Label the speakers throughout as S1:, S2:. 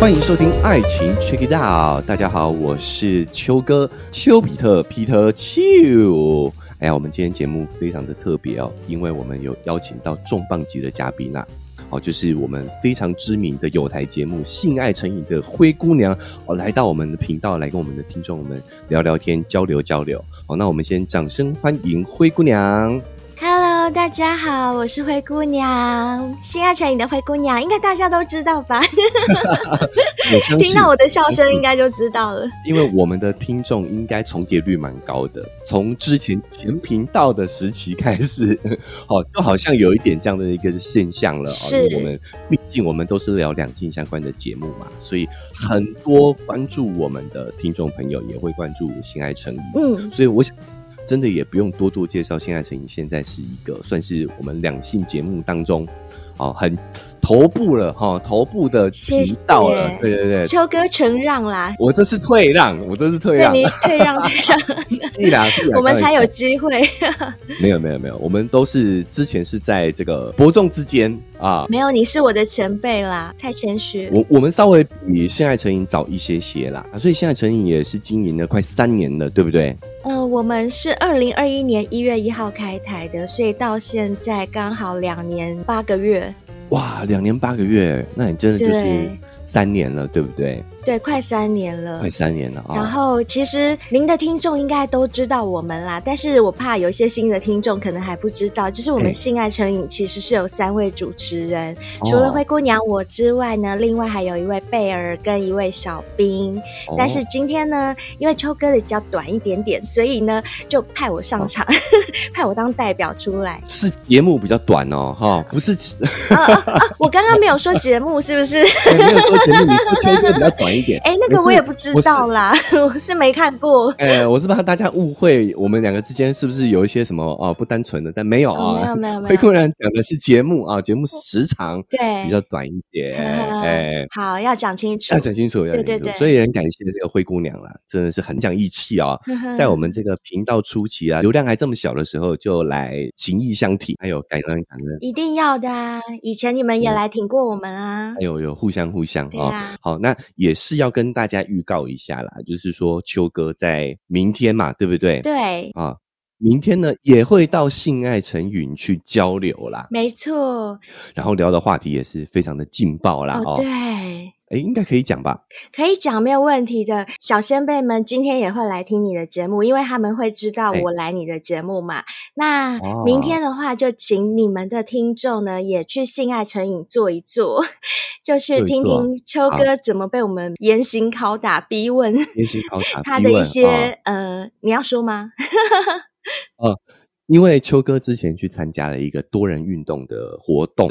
S1: 欢迎收听《爱情 Check It Out》。大家好，我是秋哥，丘比特 Peter 丘。哎呀，我们今天节目非常的特别哦，因为我们有邀请到重磅级的嘉宾啦。哦，就是我们非常知名的有台节目《性爱成瘾》的灰姑娘哦，来到我们的频道来跟我们的听众们聊聊天、交流交流。好，那我们先掌声欢迎灰姑娘。
S2: 大家好，我是灰姑娘，心爱成瘾的灰姑娘，应该大家都知道吧？听到我的笑声，应该就知道了。
S1: 因为我们的听众应该重叠率蛮高的，从之前前频道的时期开始，哦，就好像有一点这样的一个现象了。
S2: 是，
S1: 我们毕竟我们都是聊两性相关的节目嘛，所以很多关注我们的听众朋友也会关注心爱成瘾。嗯，所以我想。真的也不用多做介绍，现在成瘾现在是一个算是我们两性节目当中，哦，很头部了哈，头部的频道了，对对对，
S2: 秋哥承让啦，
S1: 我这是退让，我这是退让，
S2: 你退让 退让，
S1: 一两
S2: 我们才有机会，
S1: 没有没有没有，我们都是之前是在这个伯仲之间啊，
S2: 没有，你是我的前辈啦，太谦虚，
S1: 我我们稍微比现在成瘾早一些些啦，所以现在成瘾也是经营了快三年了，对不对？
S2: 呃，我们是二零二一年一月一号开台的，所以到现在刚好两年八个月。
S1: 哇，两年八个月，那你真的就是三年了，对不对？
S2: 对，快三年了，
S1: 快三年了啊！
S2: 然后其实您的听众应该都知道我们啦，但是我怕有一些新的听众可能还不知道，就是我们性爱成瘾其实是有三位主持人，除了灰姑娘我之外呢，另外还有一位贝尔跟一位小兵。但是今天呢，因为秋哥的比较短一点点，所以呢就派我上场，派我当代表出来。
S1: 是节目比较短哦，哈，不是。
S2: 我刚刚没有说节目是不是？
S1: 没有说节目，你说秋哥比较短。
S2: 哎，那个我也不知道啦，我是没看过。
S1: 哎，我是怕大家误会我们两个之间是不是有一些什么哦不单纯的，但没有
S2: 啊，没有没有没有
S1: 灰姑娘讲的是节目啊，节目时长
S2: 对
S1: 比较短一点。哎，
S2: 好，要讲清楚，
S1: 要讲清楚，要对对对。所以很感谢这个灰姑娘啦，真的是很讲义气啊，在我们这个频道初期啊，流量还这么小的时候，就来情义相挺，还有感恩感恩，
S2: 一定要的啊！以前你们也来挺过我们啊，
S1: 有有互相互相啊。好，那也是。要跟大家预告一下啦，就是说秋哥在明天嘛，对不对？
S2: 对
S1: 啊，明天呢也会到性爱成云去交流啦，
S2: 没错。
S1: 然后聊的话题也是非常的劲爆啦，
S2: 哦，对。
S1: 哎，应该可以讲吧？
S2: 可以讲，没有问题的。小先辈们今天也会来听你的节目，因为他们会知道我来你的节目嘛。那明天的话，就请你们的听众呢，也去性爱成瘾坐一坐，就去听听秋哥怎么被我们严刑拷打、逼问，
S1: 严刑拷打
S2: 他的一些呃，你要说吗？
S1: 呃，因为秋哥之前去参加了一个多人运动的活动，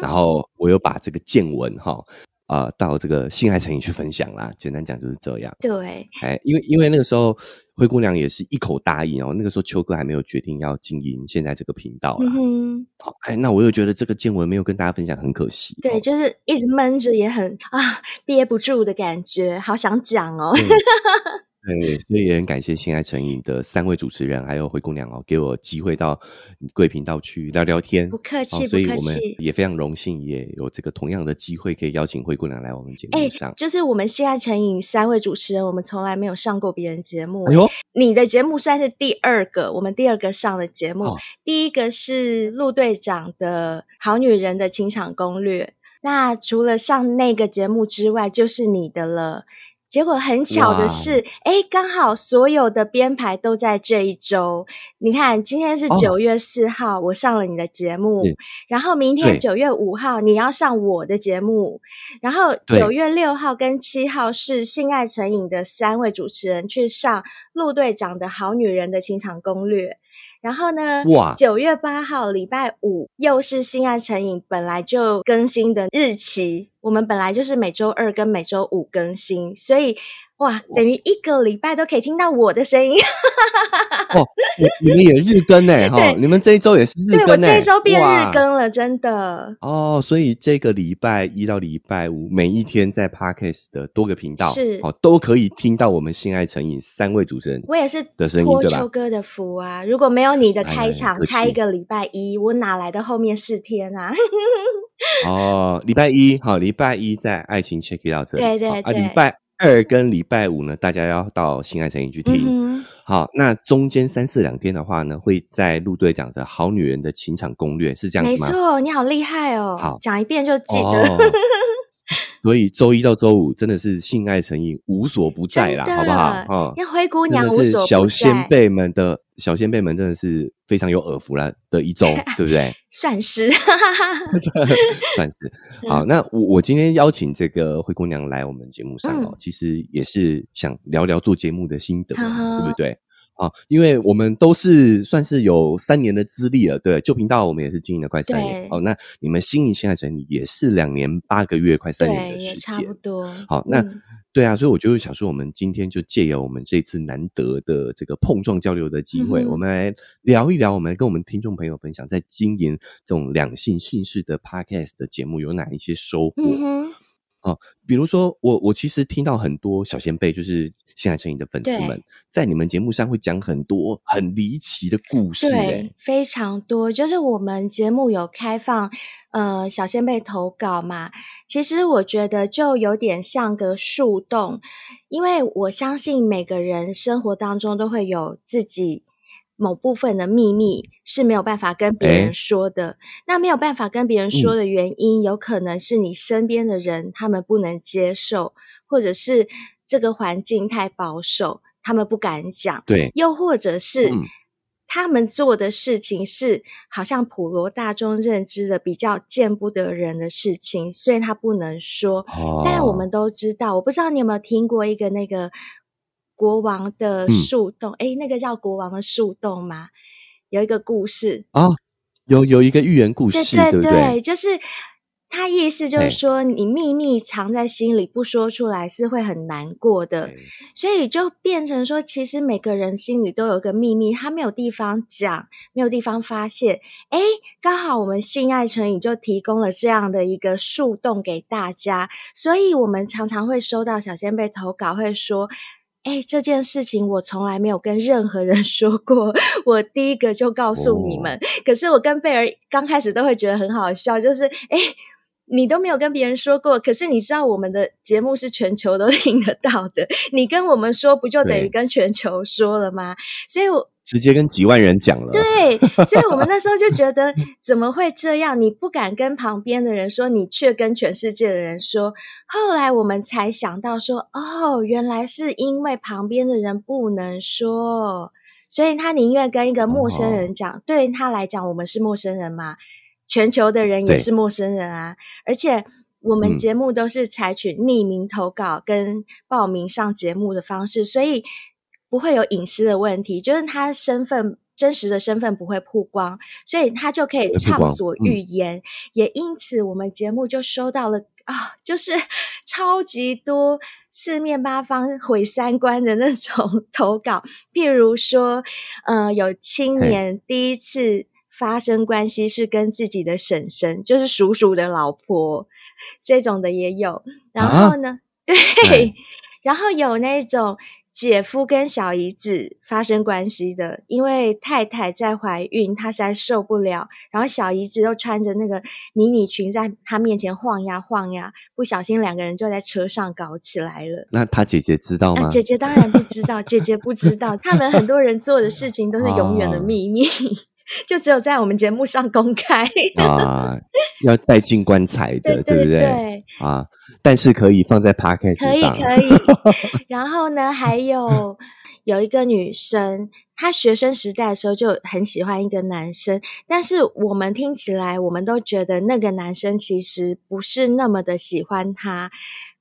S1: 然后我又把这个见闻哈。啊，到这个性爱成瘾去分享啦。简单讲就是这样。
S2: 对，
S1: 哎，因为因为那个时候灰姑娘也是一口答应哦。那个时候秋哥还没有决定要经营现在这个频道啦。嗯，好，哎，那我又觉得这个见闻没有跟大家分享，很可惜。
S2: 对，就是一直闷着，也很啊憋不住的感觉，好想讲哦。
S1: 对，所以也很感谢心爱成瘾的三位主持人，还有灰姑娘哦，给我机会到贵频道去聊聊天。
S2: 不客气，
S1: 所以我们也非常荣幸，也有这个同样的机会，可以邀请灰姑娘来我们节目上。
S2: 就是我们心爱成瘾三位主持人，我们从来没有上过别人节目。哎呦，你的节目算是第二个，我们第二个上的节目，第一个是陆队长的好女人的情场攻略。那除了上那个节目之外，就是你的了。结果很巧的是，哎，刚好所有的编排都在这一周。你看，今天是九月四号，我上了你的节目，然后明天九月五号你要上我的节目，然后九月六号跟七号是性爱成瘾的三位主持人去上陆队长的好女人的情场攻略。然后呢？哇！九月八号礼拜五又是性爱成瘾本来就更新的日期，我们本来就是每周二跟每周五更新，所以。哇，等于一个礼拜都可以听到我的声音。
S1: 哦，你们也日更呢？哈，你们这一周也是日更
S2: 对？我这一周变日更了，真的。
S1: 哦，所以这个礼拜一到礼拜五，每一天在 Parkes 的多个频道
S2: 是
S1: 哦，都可以听到我们性爱成瘾三位主持人。
S2: 我也是
S1: 的声音，对
S2: 秋哥的福啊！如果没有你的开场，开一个礼拜一，我哪来的后面四天啊？
S1: 哦，礼拜一好，礼拜一在爱情 check it out 这里，
S2: 对对对，
S1: 礼拜二跟礼拜五呢，大家要到新爱成瘾去听。好，那中间三四两天的话呢，会在陆队讲着《好女人的情场攻略》是这样子
S2: 吗？没错，你好厉害哦！
S1: 好，
S2: 讲一遍就记得。
S1: 所以周一到周五真的是性爱成瘾无所不在啦，好不好？
S2: 啊，要灰姑娘无所
S1: 小先辈们的小先辈们真的是非常有耳福了的一周，对不对？
S2: 算是，
S1: 算是。好，那我我今天邀请这个灰姑娘来我们节目上哦，其实也是想聊聊做节目的心得，对不对？啊，因为我们都是算是有三年的资历了，对，旧频道我们也是经营了快三年。哦，那你们新一现在整理也是两年八个月，快三年的时间，
S2: 差不多。
S1: 好，那对啊，所以我就想说，我们今天就借由我们这次难得的这个碰撞交流的机会，我们来聊一聊，我们来跟我们听众朋友分享，在经营这种两性姓氏的 podcast 的节目有哪一些收获。哦，比如说我我其实听到很多小先辈，就是现在成瘾的粉丝们，在你们节目上会讲很多很离奇的故事，
S2: 对，非常多。就是我们节目有开放呃小先辈投稿嘛，其实我觉得就有点像个树洞，因为我相信每个人生活当中都会有自己。某部分的秘密是没有办法跟别人说的。那没有办法跟别人说的原因，有可能是你身边的人他们不能接受，或者是这个环境太保守，他们不敢讲。
S1: 对，
S2: 又或者是他们做的事情是好像普罗大众认知的比较见不得人的事情，所以他不能说。但我们都知道，我不知道你有没有听过一个那个。国王的树洞，哎，那个叫国王的树洞吗？有一个故事
S1: 啊，有有一个寓言故事，对对对，
S2: 就是他意思就是说，你秘密藏在心里不说出来是会很难过的，所以就变成说，其实每个人心里都有一个秘密，他没有地方讲，没有地方发泄。哎，刚好我们性爱成瘾就提供了这样的一个树洞给大家，所以我们常常会收到小仙贝投稿，会说。哎，这件事情我从来没有跟任何人 说过，我第一个就告诉你们。可是我跟贝尔刚开始都会觉得很好笑，就是哎，你都没有跟别人说过，可是你知道我们的节目是全球都 听得到的，你跟我们说，不就等于跟全球说了吗？所以，我。
S1: 直接跟几万人讲了，
S2: 对，所以我们那时候就觉得 怎么会这样？你不敢跟旁边的人说，你却跟全世界的人说。后来我们才想到说，哦，原来是因为旁边的人不能说，所以他宁愿跟一个陌生人讲。对他来讲，我们是陌生人嘛，全球的人也是陌生人啊。而且我们节目都是采取匿名投稿跟报名上节目的方式，所以。不会有隐私的问题，就是他身份真实的身份不会曝光，所以他就可以畅所欲言。也因此，我们节目就收到了啊，就是 超级多四面八方毁三观的那种 投稿。譬如说，呃，有青年第一次发生关系是跟自己的婶婶，就是叔叔的老婆，这种的也有。然后呢，对，然后有那种。姐夫跟小姨子发生关系的，因为太太在怀孕，她实在受不了。然后小姨子又穿着那个迷你裙在她面前晃呀晃呀，不小心两个人就在车上搞起来了。
S1: 那他姐姐知道吗？
S2: 姐姐当然不知道，姐姐不知道。他们很多人做的事情都是永远的秘密，就只有在我们节目上公开
S1: 啊，要带进棺材的，对不对？啊。但是可以放在
S2: podcast，可以可以。然后呢，还有有一个女生，她学生时代的时候就很喜欢一个男生，但是我们听起来，我们都觉得那个男生其实不是那么的喜欢她，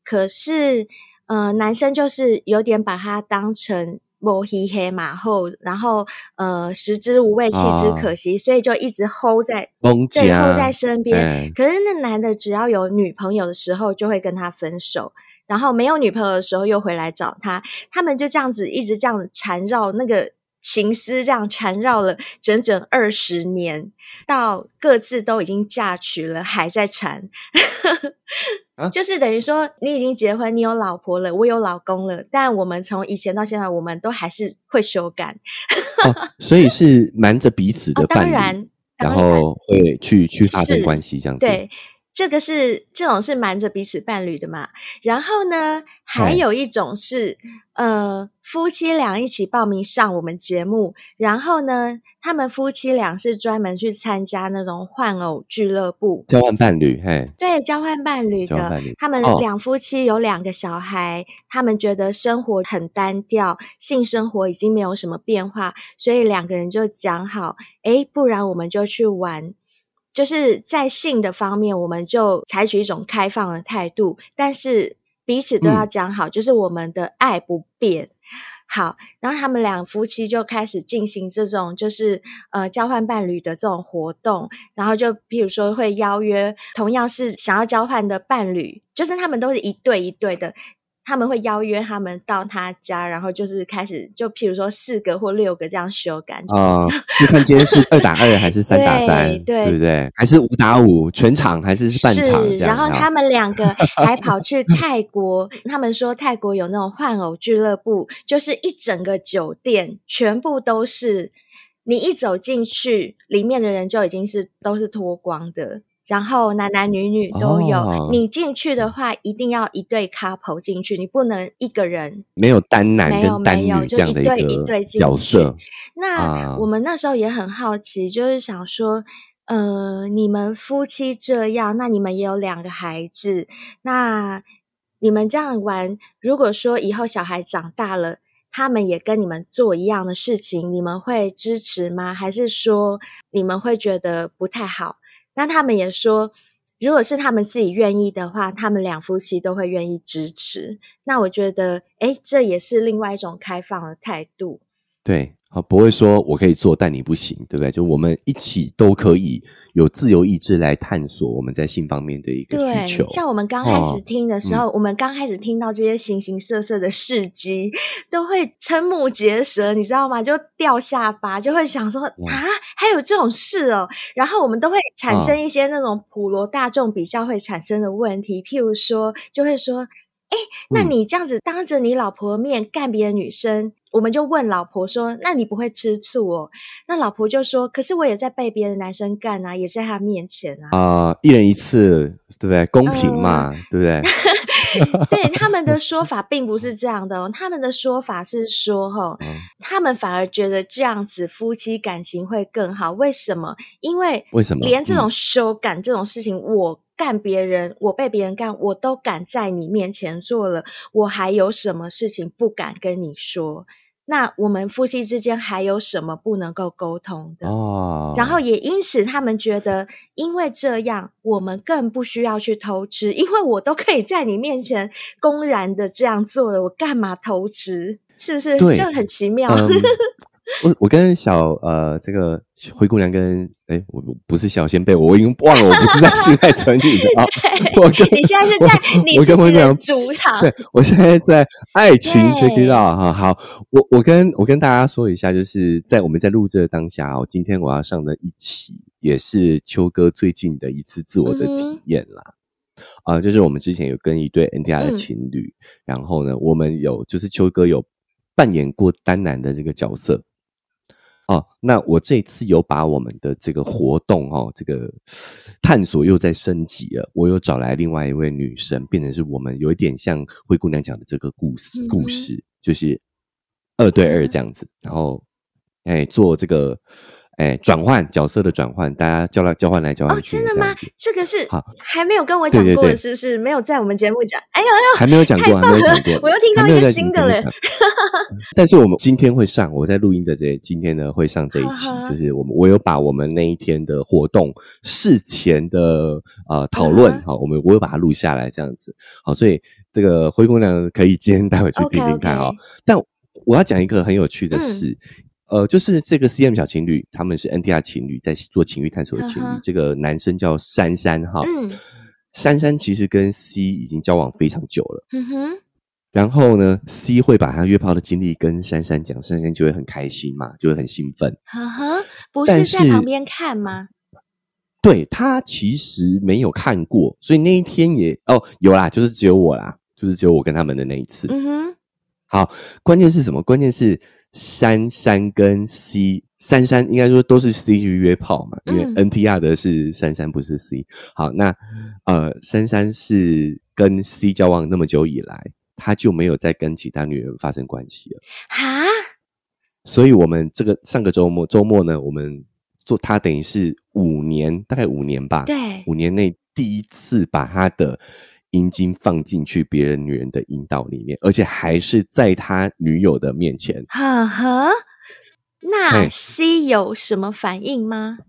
S2: 可是，呃，男生就是有点把她当成。摸黑黑马后，然后呃，食之无味，弃之可惜，所以就一直 hold 在对 hold 在身边。可是那男的只要有女朋友的时候，就会跟他分手；然后没有女朋友的时候，又回来找他。他们就这样子一直这样缠绕那个。情丝这样缠绕了整整二十年，到各自都已经嫁娶了，还在缠，就是等于说你已经结婚，你有老婆了，我有老公了，但我们从以前到现在，我们都还是会修改，
S1: 所以是瞒着彼此 的伴侣，
S2: 然
S1: 然后会去去发生关系这样子。
S2: 对，这个是这种是瞒着彼此伴侣的嘛？然后呢，还有一种是呃夫妻俩一起报名上我们节目，然后呢，他们夫妻俩是专门去参加那种换偶俱乐部，
S1: 交换伴侣，嘿，
S2: 对，交换伴侣的，他们两夫妻有两个小孩，他们觉得生活很单调，性生活已经没有什么变化，所以两个人就讲好，哎，不然我们就去玩。就是在性的方面，我们就采取一种开放的态度，但是彼此都要讲好，就是我们的爱不变。好，然后他们两夫妻就开始进行这种，就是呃交换伴侣的这种活动，然后就譬如说会邀约同样是想要交换的伴侣，就是他们都是一对一对的。他们会邀约他们到他家，然后就是开始，就譬如说四个或六个这样修改
S1: 啊，就看今天是二打二还是三打三，对不对？还是五打五全场还是半场？
S2: 然后他们两个 还跑去泰国，他们说泰国有那种换偶俱乐部，就是一整个酒店全部都是，你一走进去，里面的人就已经是都是脱光的。然后男男女女都有，你进去的话一定要一对 couple 进去，你不能一个人。
S1: 没有单男跟单女这样的一个角色。
S2: 那我们那时候也很好奇，就是想说，呃，你们夫妻这样，那你们也有两个孩子，那你们这样玩，如果说以后小孩长大了，他们也跟你们做一样的事情，你们会支持吗？还是说你们会觉得不太好？那他们也说，如果是他们自己愿意的话，他们两夫妻都会愿意支持。那我觉得，哎，这也是另外一种开放的态度。
S1: 对。啊，不会说我可以做，但你不行，对不对？就我们一起都可以有自由意志来探索我们在性方面的一个需求。
S2: 像我们刚开始听的时候，我们刚开始听到这些形形色色的事迹，都会瞠目结舌，你知道吗？就掉下巴，就会想说啊，还有这种事哦。然后我们都会产生一些那种普罗大众比较会产生的问题，譬如说，就会说，哎，那你这样子当着你老婆面干别的女生？我们就问老婆说：“那你不会吃醋哦？”那老婆就说：“可是我也在被别的男生干啊，也在他面前啊。”
S1: 啊，一人一次，对不对？公平嘛，对不对？
S2: 对他们的说法并不是这样的哦，他们的说法是说：“哈，他们反而觉得这样子夫妻感情会更好。为什么？因为
S1: 为什么？
S2: 连这种修感这种事情，我。”干别人，我被别人干，我都敢在你面前做了，我还有什么事情不敢跟你说？那我们夫妻之间还有什么不能够沟通的？哦，然后也因此，他们觉得，因为这样，我们更不需要去偷吃，因为我都可以在你面前公然的这样做了，我干嘛偷吃？是不是？就很奇妙。
S1: 我我跟小呃这个灰姑娘跟哎我不是小仙贝，我已经忘了我不是在新海城里的啊。
S2: 我你现在是在你
S1: 我跟灰姑娘
S2: 主场，
S1: 对我现在在爱情 check it out 哈。好，我我跟我跟大家说一下，就是在我们在录制的当下哦，今天我要上的一期也是秋哥最近的一次自我的体验啦。啊，就是我们之前有跟一对 NTR 的情侣，然后呢，我们有就是秋哥有扮演过单男的这个角色。哦，那我这次有把我们的这个活动哦，这个探索又在升级了。我又找来另外一位女生，变成是我们有一点像灰姑娘讲的这个故事，故事就是二对二这样子，然后哎做这个。哎，转换角色的转换，大家交来交换来交换去。
S2: 哦，真的吗？这个是好，还没有跟我讲过，是不是？没有在我们节目讲。哎呦哎呦，
S1: 还没有讲过，还没有讲过。
S2: 我又听到一个新的嘞。
S1: 但是我们今天会上，我在录音的这今天呢会上这一期，就是我们我有把我们那一天的活动事前的呃讨论，好，我们我有把它录下来，这样子。好，所以这个灰姑娘可以今天待会去听听看哦。但我要讲一个很有趣的事。呃，就是这个 C M 小情侣，他们是 N T R 情侣，在做情欲探索的情侣。这个男生叫珊珊哈，珊珊其实跟 C 已经交往非常久了。嗯哼，然后呢，C 会把他约炮的经历跟珊珊讲，珊珊就会很开心嘛，就会很兴奋。
S2: 呵呵，不是在旁边看吗？
S1: 对他其实没有看过，所以那一天也哦有啦，就是只有我啦，就是只有我跟他们的那一次。嗯哼。好，关键是什么？关键是珊珊跟 C，珊珊应该说都是 C 去约炮嘛，因为 NTR 的是珊珊，不是 C。好，那呃，珊珊是跟 C 交往那么久以来，他就没有再跟其他女人发生关系了。哈，所以我们这个上个周末周末呢，我们做他等于是五年，大概五年吧，
S2: 对，
S1: 五年内第一次把他的。阴茎放进去别人女人的阴道里面，而且还是在他女友的面前。
S2: 呵呵，那 C 有什么反应吗？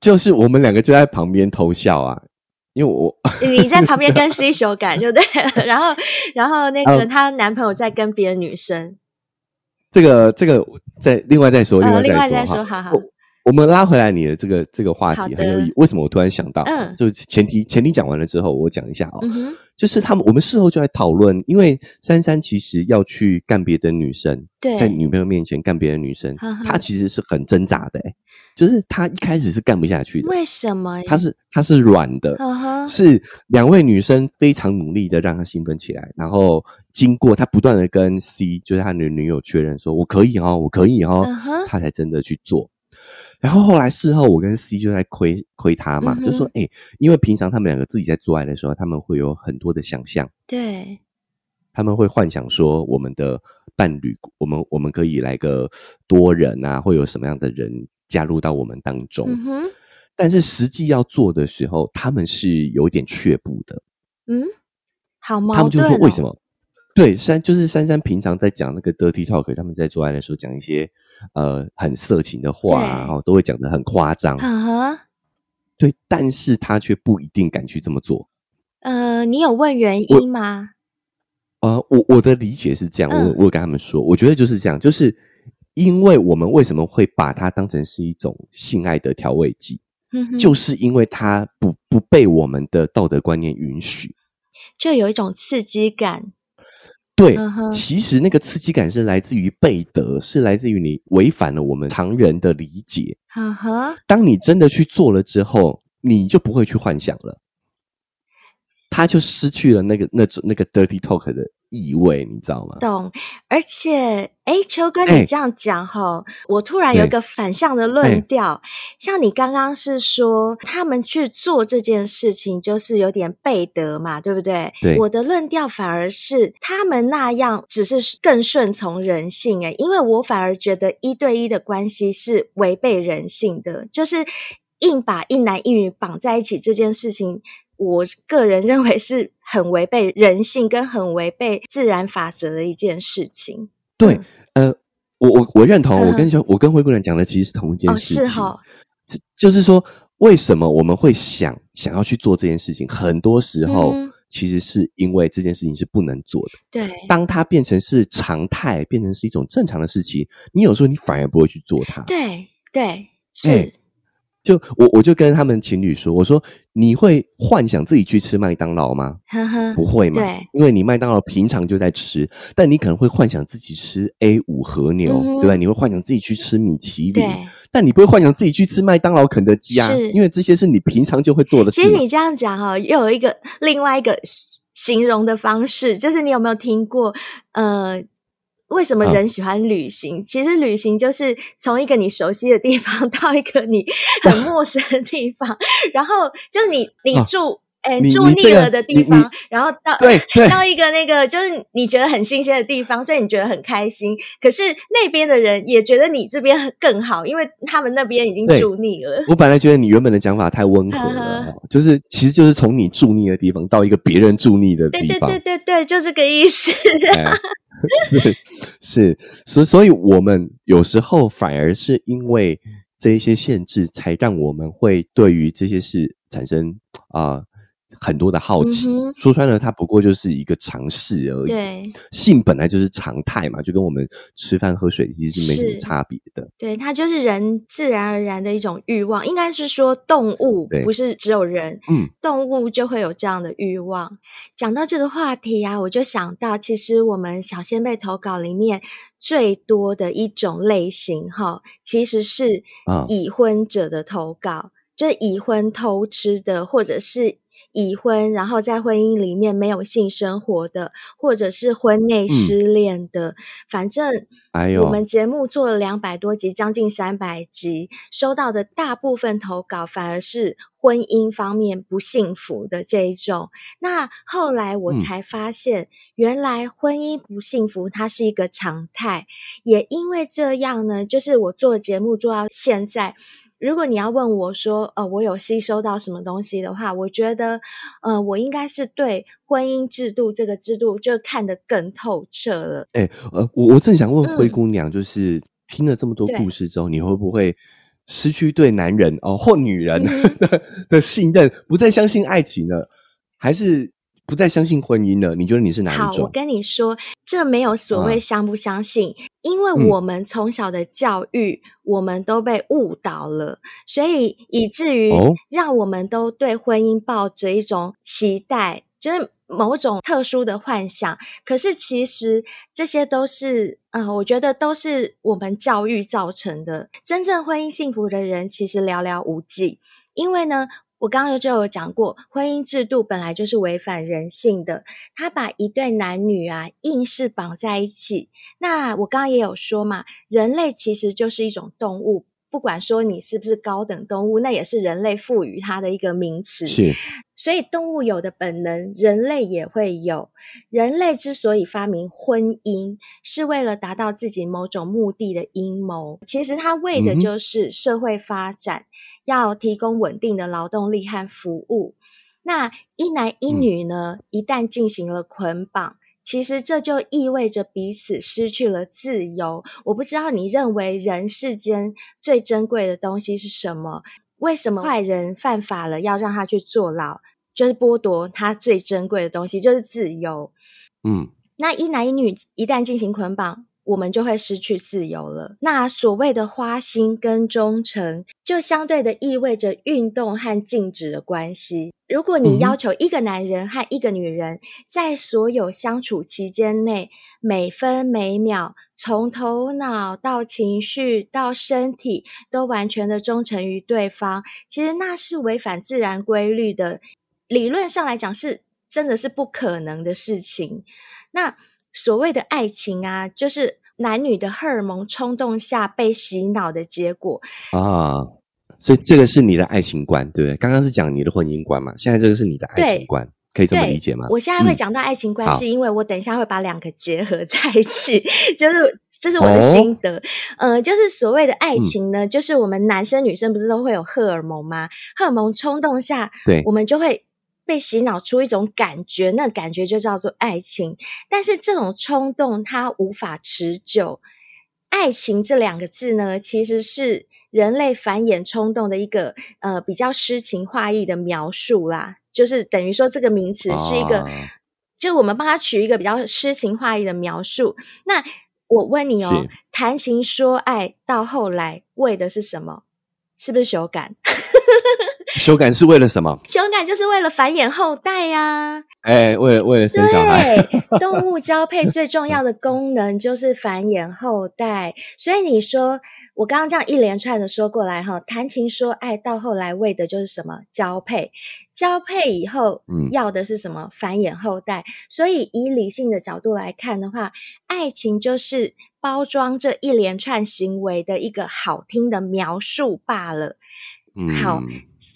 S1: 就是我们两个就在旁边偷笑啊，因为我
S2: 你在旁边跟 C 修改就对了，然后然后那个她男朋友在跟别的女生。
S1: 这个这个再另外再说，另外
S2: 再说，好好。
S1: 我们拉回来你的这个这个话题很有意，为什么我突然想到？嗯，就前提前提讲完了之后，我讲一下哦，就是他们我们事后就在讨论，因为珊珊其实要去干别的女生，在女朋友面前干别的女生，她其实是很挣扎的，就是她一开始是干不下去的。
S2: 为什么？
S1: 她是她是软的，是两位女生非常努力的让她兴奋起来，然后经过她不断的跟 C，就是他的女友确认说我可以哦，我可以哦，她才真的去做。然后后来事后，我跟 C 就在亏亏他嘛，就说：“哎，因为平常他们两个自己在做爱的时候，他们会有很多的想象，
S2: 对，
S1: 他们会幻想说我们的伴侣，我们我们可以来个多人啊，会有什么样的人加入到我们当中。嗯但是实际要做的时候，他们是有点却步的。
S2: 嗯，好矛
S1: 盾。他们就说为什么？对，珊就是珊珊平常在讲那个 dirty talk，他们在做爱的时候讲一些。呃，很色情的话，然后都会讲的很夸张。对，但是他却不一定敢去这么做。
S2: 呃，你有问原因吗？
S1: 呃，我我的理解是这样，我我跟他们说，我觉得就是这样，就是因为我们为什么会把它当成是一种性爱的调味剂，就是因为它不不被我们的道德观念允许，
S2: 就有一种刺激感。
S1: 对，其实那个刺激感是来自于背德，是来自于你违反了我们常人的理解。当你真的去做了之后，你就不会去幻想了，他就失去了那个那种那个 dirty talk 的。意味，你知道吗？
S2: 懂，而且，哎，秋哥，你这样讲哈，我突然有一个反向的论调。像你刚刚是说，他们去做这件事情，就是有点背德嘛，对不对？
S1: 对。
S2: 我的论调反而是，他们那样只是更顺从人性，哎，因为我反而觉得一对一的关系是违背人性的，就是硬把一男一女绑在一起这件事情。我个人认为是很违背人性跟很违背自然法则的一件事情。
S1: 对，呃，我我我认同，我跟小我跟灰姑娘讲的其实是同一件事情。是哈，就是说，为什么我们会想想要去做这件事情？很多时候其实是因为这件事情是不能做的。
S2: 对，
S1: 当它变成是常态，变成是一种正常的事情，你有时候你反而不会去做它。
S2: 对对是。
S1: 就我我就跟他们情侣说，我说你会幻想自己去吃麦当劳吗？不会嘛，
S2: 对，
S1: 因为你麦当劳平常就在吃，但你可能会幻想自己吃 A 五和牛，对吧？你会幻想自己去吃米其林，但你不会幻想自己去吃麦当劳、肯德基啊，因为这些是你平常就会做的。
S2: 其实你这样讲哈，又有一个另外一个形容的方式，就是你有没有听过？呃。为什么人喜欢旅行？其实旅行就是从一个你熟悉的地方 到一个你很陌生的地方，然后就是你你住哎住腻了的地方，然后到 到一个那个就是你觉得很新鲜的地方，所以你觉得很开心。可是那边的人也觉得你这边更好，因为他们那边已经住腻了。
S1: 我本来觉得你原本的讲法太温和了，就是其实就是从你住腻的地方到一个别人住腻的地
S2: 方，对对对对对，就这个意思。
S1: 是是，所所以，我们有时候反而是因为这一些限制，才让我们会对于这些事产生啊。很多的好奇，说穿了，它不过就是一个尝试而已。
S2: 对，
S1: 性本来就是常态嘛，就跟我们吃饭喝水其实是没什么差别的。
S2: 对，它就是人自然而然的一种欲望，应该是说动物不是只有人，嗯，动物就会有这样的欲望。讲到这个话题啊，我就想到，其实我们小仙贝投稿里面最多的一种类型，哈，其实是已婚者的投稿，就是已婚偷吃的，或者是。已婚，然后在婚姻里面没有性生活的，或者是婚内失恋的，反正。我们节目做了两百多集，将近三百集，收到的大部分投稿反而是婚姻方面不幸福的这一种。那后来我才发现，原来婚姻不幸福它是一个常态。也因为这样呢，就是我做节目做到现在。如果你要问我说，呃，我有吸收到什么东西的话，我觉得，呃，我应该是对婚姻制度这个制度就看得更透彻了。
S1: 哎，呃，我我正想问灰姑娘，就是听了这么多故事之后，你会不会失去对男人哦或女人的的信任，不再相信爱情了，还是？不再相信婚姻了，你觉得你是哪一种？
S2: 好，我跟你说，这没有所谓相不相信，因为我们从小的教育，我们都被误导了，所以以至于让我们都对婚姻抱着一种期待，就是某种特殊的幻想。可是其实这些都是，啊，我觉得都是我们教育造成的。真正婚姻幸福的人其实寥寥无几，因为呢。我刚刚就有讲过，婚姻制度本来就是违反人性的，他把一对男女啊硬是绑在一起。那我刚刚也有说嘛，人类其实就是一种动物，不管说你是不是高等动物，那也是人类赋予它的一个名词。
S1: 是，
S2: 所以动物有的本能，人类也会有。人类之所以发明婚姻，是为了达到自己某种目的的阴谋。其实他为的就是社会发展。要提供稳定的劳动力和服务，那一男一女呢？一旦进行了捆绑，其实这就意味着彼此失去了自由。我不知道你认为人世间最珍贵的东西是什么？为什么坏人犯法了要让他去坐牢？就是剥夺他最珍贵的东西，就是自由。嗯，那一男一女一旦进行捆绑。我们就会失去自由了。那所谓的花心跟忠诚，就相对的意味着运动和静止的关系。如果你要求一个男人和一个女人在所有相处期间内，每分每秒，从头脑到情绪到身体，都完全的忠诚于对方，其实那是违反自然规律的。理论上来讲，是真的是不可能的事情。那。所谓的爱情啊，就是男女的荷尔蒙冲动下被洗脑的结果
S1: 啊。所以这个是你的爱情观，对不对？刚刚是讲你的婚姻观嘛，现在这个是你的爱情观，可以这么理解吗？
S2: 我现在会讲到爱情观，是因为我等一下会把两个结合在一起，就是这是我的心得。呃，就是所谓的爱情呢，就是我们男生女生不是都会有荷尔蒙吗？荷尔蒙冲动下，
S1: 对，
S2: 我们就会。被洗脑出一种感觉，那感觉就叫做爱情。但是这种冲动它无法持久。爱情这两个字呢，其实是人类繁衍冲动的一个呃比较诗情画意的描述啦。就是等于说这个名词是一个，就我们帮他取一个比较诗情画意的描述。那我问你哦，谈情说爱到后来为的是什么？是不是修改？
S1: 修改是为了什么？
S2: 修改就是为了繁衍后代呀！
S1: 哎，为了为了生小
S2: 孩。对，动物交配最重要的功能就是繁衍后代。所以你说我刚刚这样一连串的说过来哈，谈情说爱到后来为的就是什么？交配。交配以后，嗯，要的是什么？繁衍后代。所以以理性的角度来看的话，爱情就是包装这一连串行为的一个好听的描述罢了。好。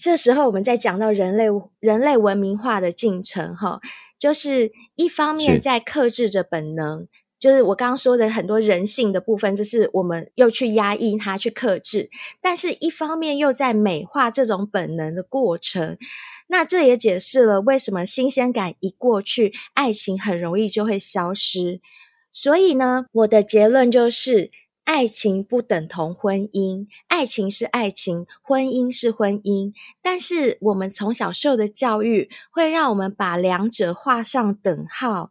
S2: 这时候，我们在讲到人类人类文明化的进程，哈，就是一方面在克制着本能，就是我刚刚说的很多人性的部分，就是我们又去压抑它，去克制；但是一方面又在美化这种本能的过程。那这也解释了为什么新鲜感一过去，爱情很容易就会消失。所以呢，我的结论就是。爱情不等同婚姻，爱情是爱情，婚姻是婚姻。但是我们从小受的教育会让我们把两者画上等号，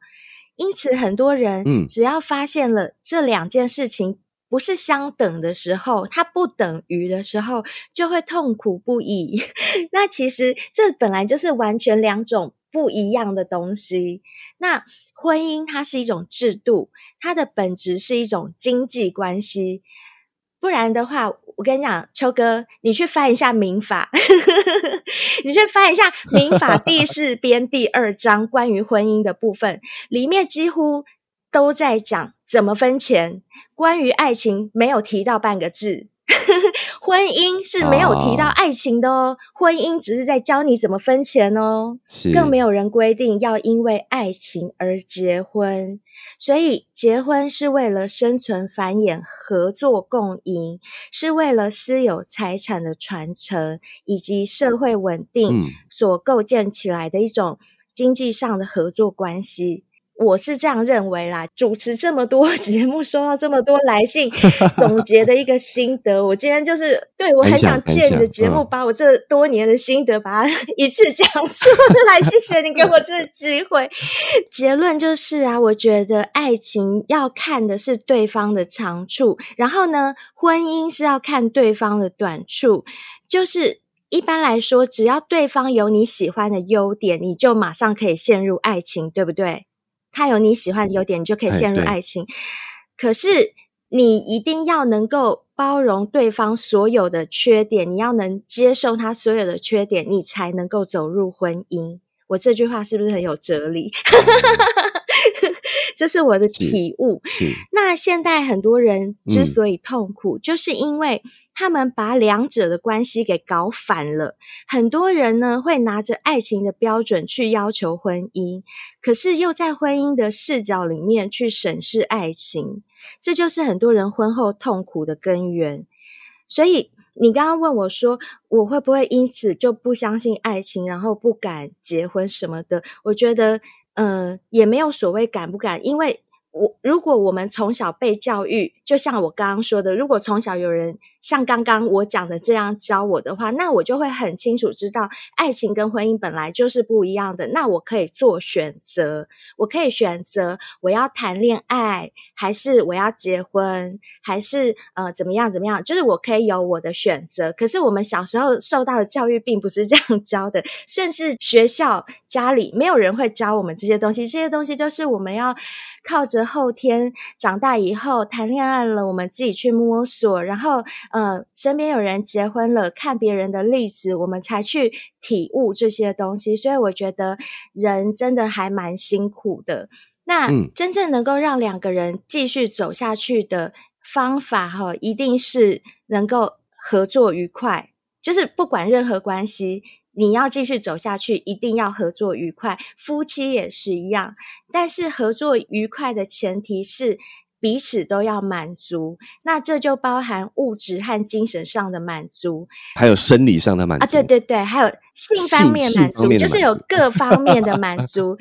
S2: 因此很多人只要发现了这两件事情不是相等的时候，它不等于的时候，就会痛苦不已。那其实这本来就是完全两种不一样的东西。那。婚姻它是一种制度，它的本质是一种经济关系。不然的话，我跟你讲，秋哥，你去翻一下民法，你去翻一下民法 第四编第二章关于婚姻的部分，里面几乎都在讲怎么分钱，关于爱情没有提到半个字。婚姻是没有提到爱情的哦，婚姻只是在教你怎么分钱哦，更没有人规定要因为爱情而结婚。所以结婚是为了生存繁衍、合作共赢，是为了私有财产的传承以及社会稳定所构建起来的一种经济上的合作关系。我是这样认为啦，主持这么多 节目，收到这么多来信，总结的一个心得，我今天就是对我很想借你的节目，把我这多年的心得，把它 一次讲出来。谢谢你给我这个机会。结论就是啊，我觉得爱情要看的是对方的长处，然后呢，婚姻是要看对方的短处。就是一般来说，只要对方有你喜欢的优点，你就马上可以陷入爱情，对不对？他有你喜欢的优点，你就可以陷入爱情。可是你一定要能够包容对方所有的缺点，你要能接受他所有的缺点，你才能够走入婚姻。我这句话是不是很有哲理？这是我的体悟。那现在很多人之所以痛苦，就是因为。他们把两者的关系给搞反了。很多人呢会拿着爱情的标准去要求婚姻，可是又在婚姻的视角里面去审视爱情，这就是很多人婚后痛苦的根源。所以你刚刚问我说，我会不会因此就不相信爱情，然后不敢结婚什么的？我觉得，嗯，也没有所谓敢不敢，因为。我如果我们从小被教育，就像我刚刚说的，如果从小有人像刚刚我讲的这样教我的话，那我就会很清楚知道，爱情跟婚姻本来就是不一样的。那我可以做选择，我可以选择我要谈恋爱，还是我要结婚，还是呃怎么样怎么样，就是我可以有我的选择。可是我们小时候受到的教育并不是这样教的，甚至学校、家里没有人会教我们这些东西。这些东西就是我们要靠着。后天长大以后谈恋爱了，我们自己去摸索，然后呃，身边有人结婚了，看别人的例子，我们才去体悟这些东西。所以我觉得人真的还蛮辛苦的。那真正能够让两个人继续走下去的方法，哈，一定是能够合作愉快，就是不管任何关系。你要继续走下去，一定要合作愉快。夫妻也是一样，但是合作愉快的前提是彼此都要满足。那这就包含物质和精神上的满足，
S1: 还有生理上的满足
S2: 啊！对对对，还有性方面满足，就是有各方面的满 足。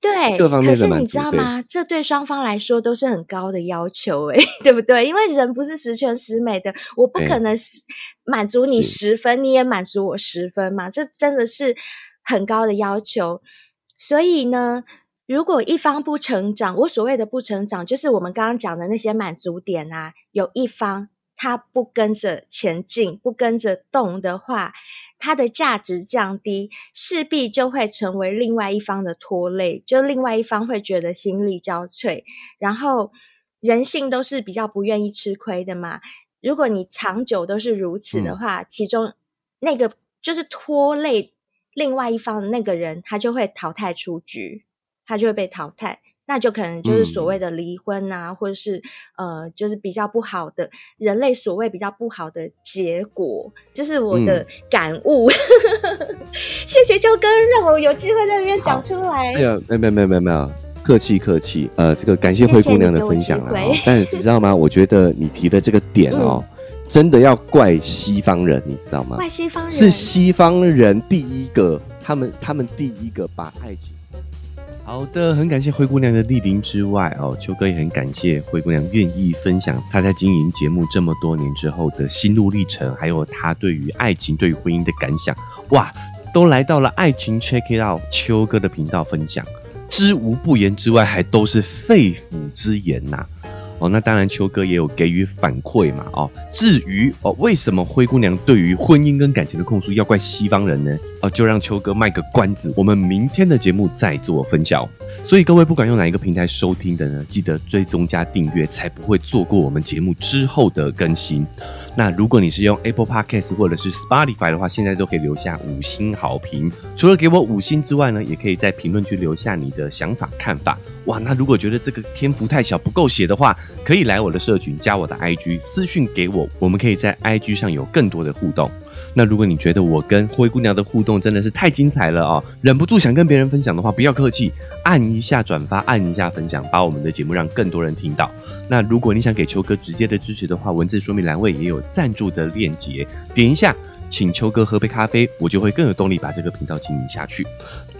S2: 对，可是你知道吗？这对双方来说都是很高的要求，诶 对不对？因为人不是十全十美的，我不可能满足你十分，你也满足我十分嘛。这真的是很高的要求。所以呢，如果一方不成长，我所谓的不成长，就是我们刚刚讲的那些满足点啊，有一方他不跟着前进，不跟着动的话。它的价值降低，势必就会成为另外一方的拖累，就另外一方会觉得心力交瘁。然后人性都是比较不愿意吃亏的嘛。如果你长久都是如此的话，其中那个就是拖累另外一方的那个人，他就会淘汰出局，他就会被淘汰。那就可能就是所谓的离婚啊，或者是呃，就是比较不好的人类所谓比较不好的结果，这是我的感悟。谢谢秋哥，让我有机会在这边讲出来。
S1: 没有，没有没有没有没有，客气客气。呃，这个感谢灰姑娘的分享了。但你知道吗？我觉得你提的这个点哦，真的要怪西方人，你知道吗？
S2: 怪西方人
S1: 是西方人第一个，他们他们第一个把爱情。好的，很感谢灰姑娘的莅临之外哦，秋哥也很感谢灰姑娘愿意分享她在经营节目这么多年之后的心路历程，还有她对于爱情、对于婚姻的感想。哇，都来到了爱情 check it out 秋哥的频道分享，知无不言之外，还都是肺腑之言呐。哦。那当然，秋哥也有给予反馈嘛哦。至于哦，为什么灰姑娘对于婚姻跟感情的控诉要怪西方人呢？哦，就让秋哥卖个关子，我们明天的节目再做分享。所以各位不管用哪一个平台收听的呢，记得追踪加订阅，才不会错过我们节目之后的更新。那如果你是用 Apple Podcast 或者是 Spotify 的话，现在都可以留下五星好评。除了给我五星之外呢，也可以在评论区留下你的想法看法。哇，那如果觉得这个篇幅太小不够写的话，可以来我的社群加我的 IG 私讯给我，我们可以在 IG 上有更多的互动。那如果你觉得我跟灰姑娘的互动真的是太精彩了哦，忍不住想跟别人分享的话，不要客气，按一下转发，按一下分享，把我们的节目让更多人听到。那如果你想给秋哥直接的支持的话，文字说明栏位也有赞助的链接，点一下。请秋哥喝杯咖啡，我就会更有动力把这个频道经营下去。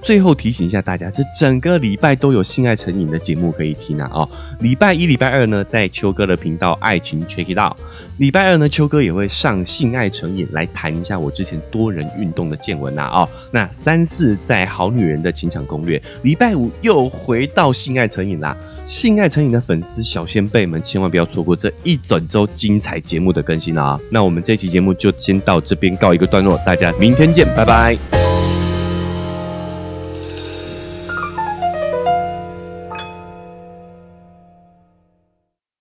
S1: 最后提醒一下大家，这整个礼拜都有性爱成瘾的节目可以听啊！哦，礼拜一、礼拜二呢，在秋哥的频道爱情 Check It Out。礼拜二呢，秋哥也会上性爱成瘾来谈一下我之前多人运动的见闻呐！哦，那三四在好女人的情场攻略，礼拜五又回到性爱成瘾啦！性爱成瘾的粉丝小先辈们，千万不要错过这一整周精彩节目的更新啊！那我们这期节目就先到这边。告一个段落，大家明天见，拜拜。